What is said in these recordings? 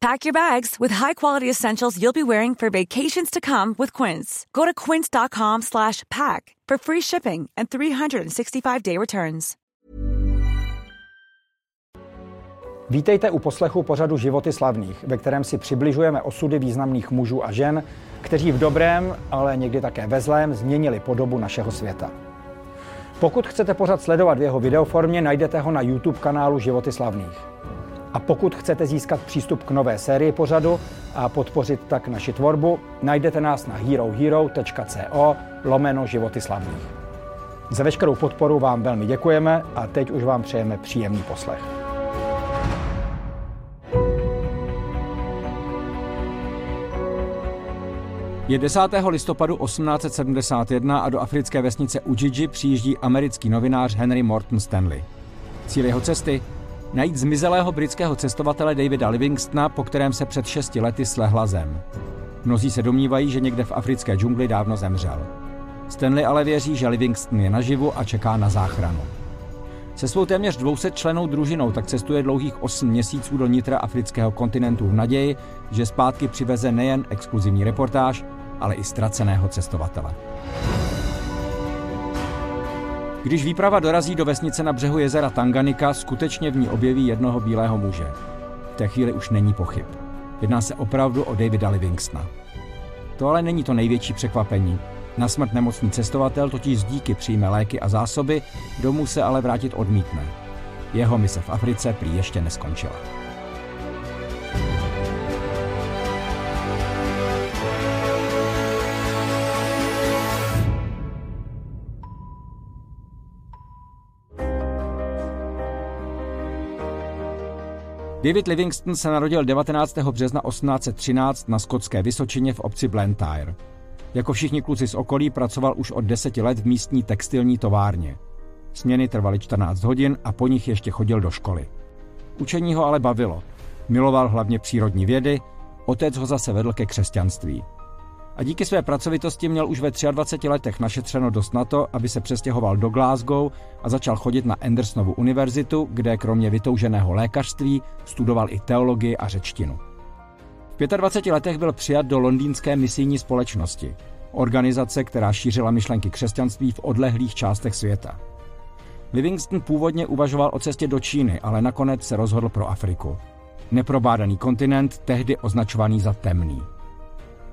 Pack your bags with high-quality essentials you'll be wearing for vacations to come with Quince. Go to quince.com/pack for free shipping and 365-day returns. Vítejte u poslechu pořadu Životy slavných, ve kterém si přibližujeme osudy významných mužů a žen, kteří v dobrém, ale někdy také ve zlém změnili podobu našeho světa. Pokud chcete pořad sledovat v jeho videoformě, najdete ho na YouTube kanálu Životy slavných. A pokud chcete získat přístup k nové sérii pořadu a podpořit tak naši tvorbu, najdete nás na herohero.co lomeno životy slavných. Za veškerou podporu vám velmi děkujeme a teď už vám přejeme příjemný poslech. Je 10. listopadu 1871 a do africké vesnice Ujiji přijíždí americký novinář Henry Morton Stanley. Cíl jeho cesty? Najít zmizelého britského cestovatele Davida Livingstona, po kterém se před šesti lety slehla zem. Mnozí se domnívají, že někde v africké džungli dávno zemřel. Stanley ale věří, že Livingston je naživu a čeká na záchranu. Se svou téměř 200 členou družinou tak cestuje dlouhých 8 měsíců do nitra afrického kontinentu v naději, že zpátky přiveze nejen exkluzivní reportáž, ale i ztraceného cestovatele. Když výprava dorazí do vesnice na břehu jezera Tanganika, skutečně v ní objeví jednoho bílého muže. V té chvíli už není pochyb. Jedná se opravdu o Davida Livingstona. To ale není to největší překvapení. Na smrt nemocný cestovatel totiž díky přijme léky a zásoby, domů se ale vrátit odmítne. Jeho mise v Africe prý ještě neskončila. David Livingston se narodil 19. března 1813 na skotské Vysočině v obci Blantyre. Jako všichni kluci z okolí pracoval už od deseti let v místní textilní továrně. Směny trvaly 14 hodin a po nich ještě chodil do školy. Učení ho ale bavilo. Miloval hlavně přírodní vědy, otec ho zase vedl ke křesťanství a díky své pracovitosti měl už ve 23 letech našetřeno dost na to, aby se přestěhoval do Glasgow a začal chodit na Andersonovu univerzitu, kde kromě vytouženého lékařství studoval i teologii a řečtinu. V 25 letech byl přijat do londýnské misijní společnosti, organizace, která šířila myšlenky křesťanství v odlehlých částech světa. Livingston původně uvažoval o cestě do Číny, ale nakonec se rozhodl pro Afriku. Neprobádaný kontinent, tehdy označovaný za temný.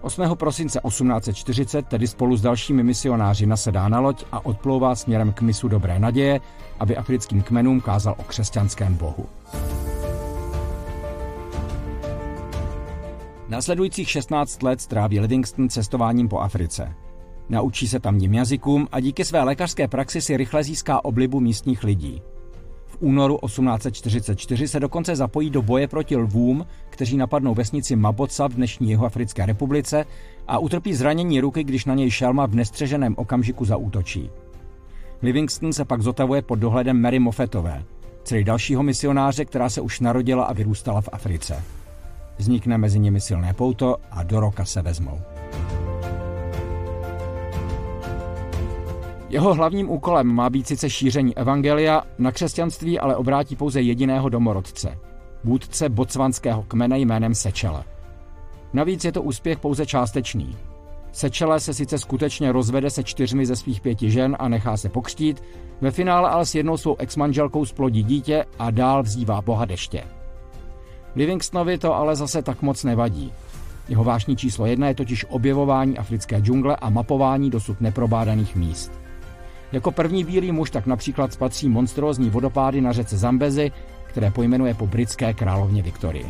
8. prosince 1840 tedy spolu s dalšími misionáři nasedá na loď a odplouvá směrem k misu Dobré naděje, aby africkým kmenům kázal o křesťanském bohu. Následujících 16 let stráví Livingston cestováním po Africe. Naučí se tamním jazykům a díky své lékařské praxi si rychle získá oblibu místních lidí. Únoru 1844 se dokonce zapojí do boje proti lvům, kteří napadnou vesnici Maboca v dnešní Jihoafrické republice a utrpí zranění ruky, když na něj šelma v nestřeženém okamžiku zaútočí. Livingston se pak zotavuje pod dohledem Mary Moffettové, celý dalšího misionáře, která se už narodila a vyrůstala v Africe. Vznikne mezi nimi silné pouto a do roka se vezmou. Jeho hlavním úkolem má být sice šíření evangelia, na křesťanství ale obrátí pouze jediného domorodce, vůdce botsvanského kmene jménem Sečele. Navíc je to úspěch pouze částečný. Sečele se sice skutečně rozvede se čtyřmi ze svých pěti žen a nechá se pokřtít, ve finále ale s jednou svou exmanželkou splodí dítě a dál vzývá boha deště. Livingstonovi to ale zase tak moc nevadí. Jeho vášní číslo jedna je totiž objevování africké džungle a mapování dosud neprobádaných míst. Jako první bílý muž tak například spatří monstrózní vodopády na řece Zambezi, které pojmenuje po britské královně Viktorii.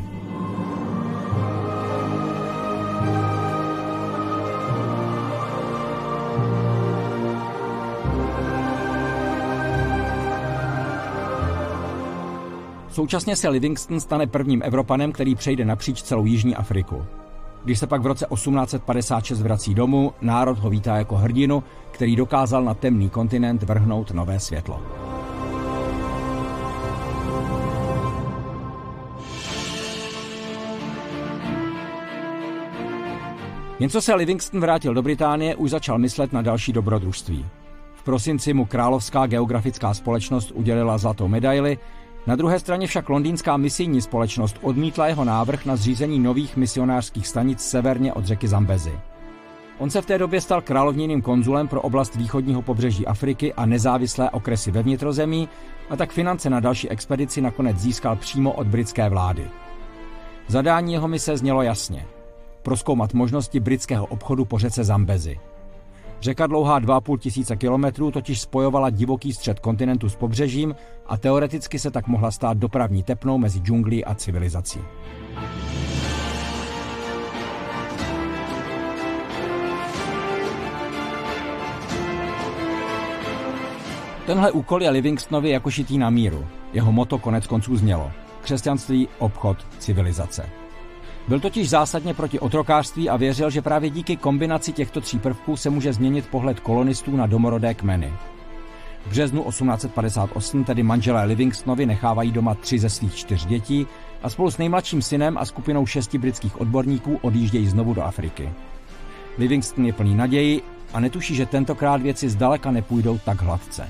Současně se Livingston stane prvním Evropanem, který přejde napříč celou Jižní Afriku. Když se pak v roce 1856 vrací domů, národ ho vítá jako hrdinu, který dokázal na temný kontinent vrhnout nové světlo. Jen co se Livingston vrátil do Británie, už začal myslet na další dobrodružství. V prosinci mu Královská geografická společnost udělila zlatou medaili, na druhé straně však londýnská misijní společnost odmítla jeho návrh na zřízení nových misionářských stanic severně od řeky Zambezi. On se v té době stal královněným konzulem pro oblast východního pobřeží Afriky a nezávislé okresy ve vnitrozemí a tak finance na další expedici nakonec získal přímo od britské vlády. Zadání jeho mise znělo jasně. Proskoumat možnosti britského obchodu po řece Zambezi – Řeka dlouhá 2,5 tisíce kilometrů totiž spojovala divoký střed kontinentu s pobřežím a teoreticky se tak mohla stát dopravní tepnou mezi džunglí a civilizací. Tenhle úkol je Livingstonovi jako šitý na míru. Jeho moto konec konců znělo. Křesťanství, obchod, civilizace. Byl totiž zásadně proti otrokářství a věřil, že právě díky kombinaci těchto tří prvků se může změnit pohled kolonistů na domorodé kmeny. V březnu 1858 tedy manželé Livingstonovi nechávají doma tři ze svých čtyř dětí a spolu s nejmladším synem a skupinou šesti britských odborníků odjíždějí znovu do Afriky. Livingston je plný naději a netuší, že tentokrát věci zdaleka nepůjdou tak hladce.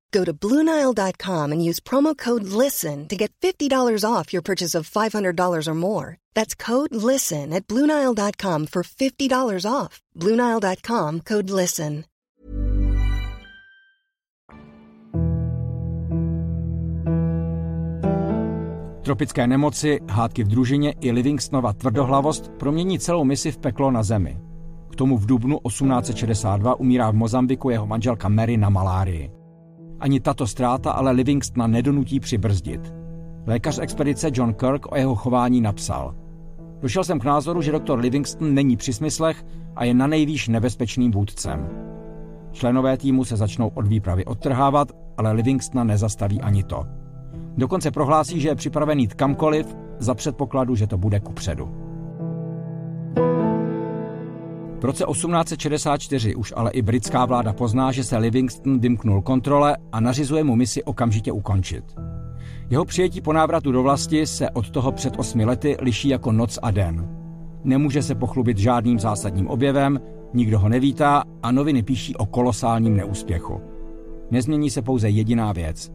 Go to Bluenile.com and use promo code LISTEN to get $50 off your purchase of $500 or more. That's code LISTEN at Bluenile.com for $50 off. Bluenile.com code LISTEN. Tropické nemoci, hádky v družině i Livingstonova tvrdohlavost promění celou misi v peklo na zemi. K tomu v dubnu 1862 umírá v Mozambiku jeho manželka Mary na malárii. Ani tato ztráta ale Livingstona nedonutí přibrzdit. Lékař expedice John Kirk o jeho chování napsal. Došel jsem k názoru, že doktor Livingston není při smyslech a je na nejvýš nebezpečným vůdcem. Členové týmu se začnou od výpravy odtrhávat, ale Livingstona nezastaví ani to. Dokonce prohlásí, že je připravený kamkoliv za předpokladu, že to bude kupředu. V roce 1864 už ale i britská vláda pozná, že se Livingston vymknul kontrole a nařizuje mu misi okamžitě ukončit. Jeho přijetí po návratu do vlasti se od toho před osmi lety liší jako noc a den. Nemůže se pochlubit žádným zásadním objevem, nikdo ho nevítá a noviny píší o kolosálním neúspěchu. Nezmění se pouze jediná věc.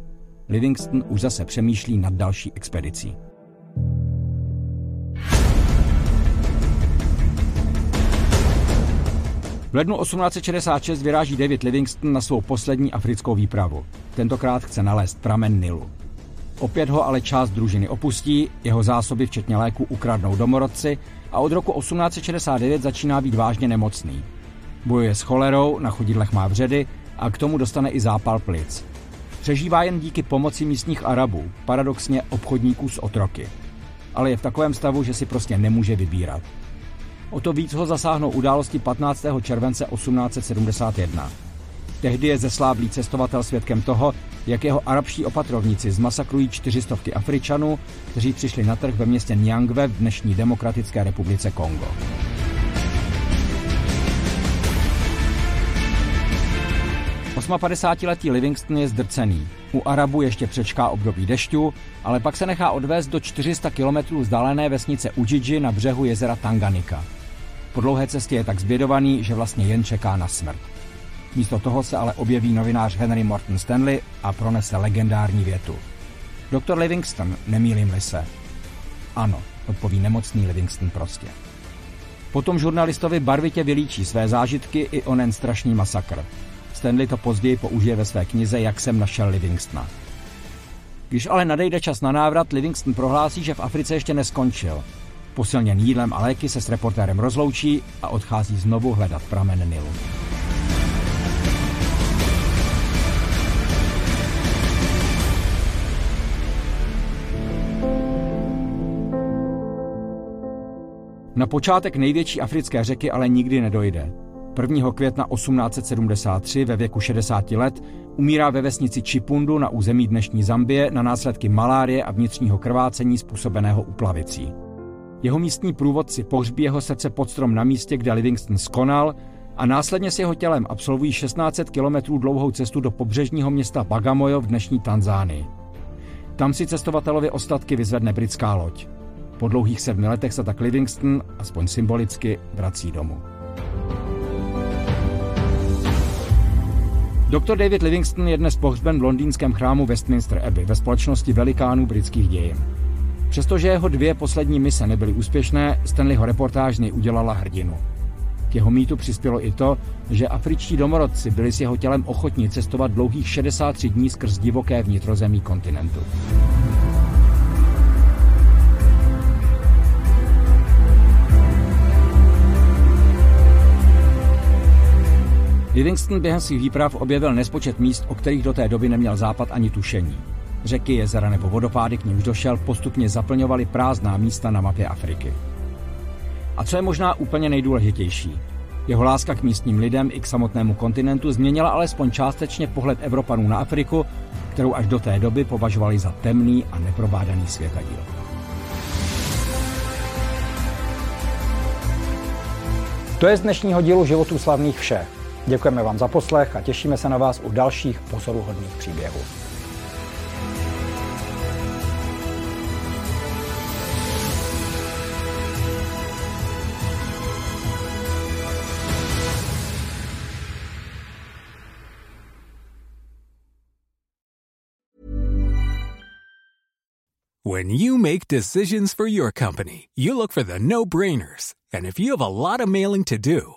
Livingston už zase přemýšlí nad další expedicí. Lednu 1866 vyráží David Livingston na svou poslední africkou výpravu. Tentokrát chce nalézt pramen Nilu. Opět ho ale část družiny opustí, jeho zásoby včetně léku ukradnou domorodci a od roku 1869 začíná být vážně nemocný. Bojuje s cholerou, na chodidlech má vředy a k tomu dostane i zápal plic. Přežívá jen díky pomoci místních Arabů, paradoxně obchodníků s otroky. Ale je v takovém stavu, že si prostě nemůže vybírat. O to víc ho zasáhnou události 15. července 1871. Tehdy je zesláblý cestovatel svědkem toho, jak jeho arabští opatrovníci zmasakrují čtyřistovky Afričanů, kteří přišli na trh ve městě Nyangve v dnešní Demokratické republice Kongo. letý Livingston je zdrcený. U Arabu ještě přečká období dešťu, ale pak se nechá odvést do 400 kilometrů vzdálené vesnice Ujiji na břehu jezera Tanganika. Po dlouhé cestě je tak zbědovaný, že vlastně jen čeká na smrt. Místo toho se ale objeví novinář Henry Morton Stanley a pronese legendární větu. Doktor Livingston, nemýlím-li se. Ano, odpoví nemocný Livingston prostě. Potom žurnalistovi barvitě vylíčí své zážitky i onen strašný masakr. Stanley to později použije ve své knize Jak jsem našel Livingstona. Když ale nadejde čas na návrat, Livingston prohlásí, že v Africe ještě neskončil. Posilněn jídlem a léky se s reportérem rozloučí a odchází znovu hledat pramen Nilu. Na počátek největší africké řeky ale nikdy nedojde. 1. května 1873 ve věku 60 let umírá ve vesnici Čipundu na území dnešní Zambie na následky malárie a vnitřního krvácení způsobeného uplavicí. Jeho místní průvodci pohřbí jeho srdce pod strom na místě, kde Livingston skonal a následně s jeho tělem absolvují 1600 kilometrů dlouhou cestu do pobřežního města Bagamoyo v dnešní Tanzánii. Tam si cestovatelově ostatky vyzvedne britská loď. Po dlouhých sedmi letech se tak Livingston, aspoň symbolicky, vrací domů. Doktor David Livingston je dnes pohřben v londýnském chrámu Westminster Abbey ve společnosti velikánů britských dějin. Přestože jeho dvě poslední mise nebyly úspěšné, Stanleyho reportáž udělala hrdinu. K jeho mýtu přispělo i to, že afričtí domorodci byli s jeho tělem ochotní cestovat dlouhých 63 dní skrz divoké vnitrozemí kontinentu. Livingston během svých výprav objevil nespočet míst, o kterých do té doby neměl západ ani tušení. Řeky, jezera nebo vodopády, k nímž došel, postupně zaplňovaly prázdná místa na mapě Afriky. A co je možná úplně nejdůležitější, jeho láska k místním lidem i k samotnému kontinentu změnila alespoň částečně pohled Evropanů na Afriku, kterou až do té doby považovali za temný a neprobádaný světadíl. To je z dnešního dílu životů slavných vše. Děkujeme vám za poslech a těšíme se na vás u dalších pozoruhodných příběhů. When you make decisions for your company, you look for the no-brainers. And if you have a lot of mailing to do,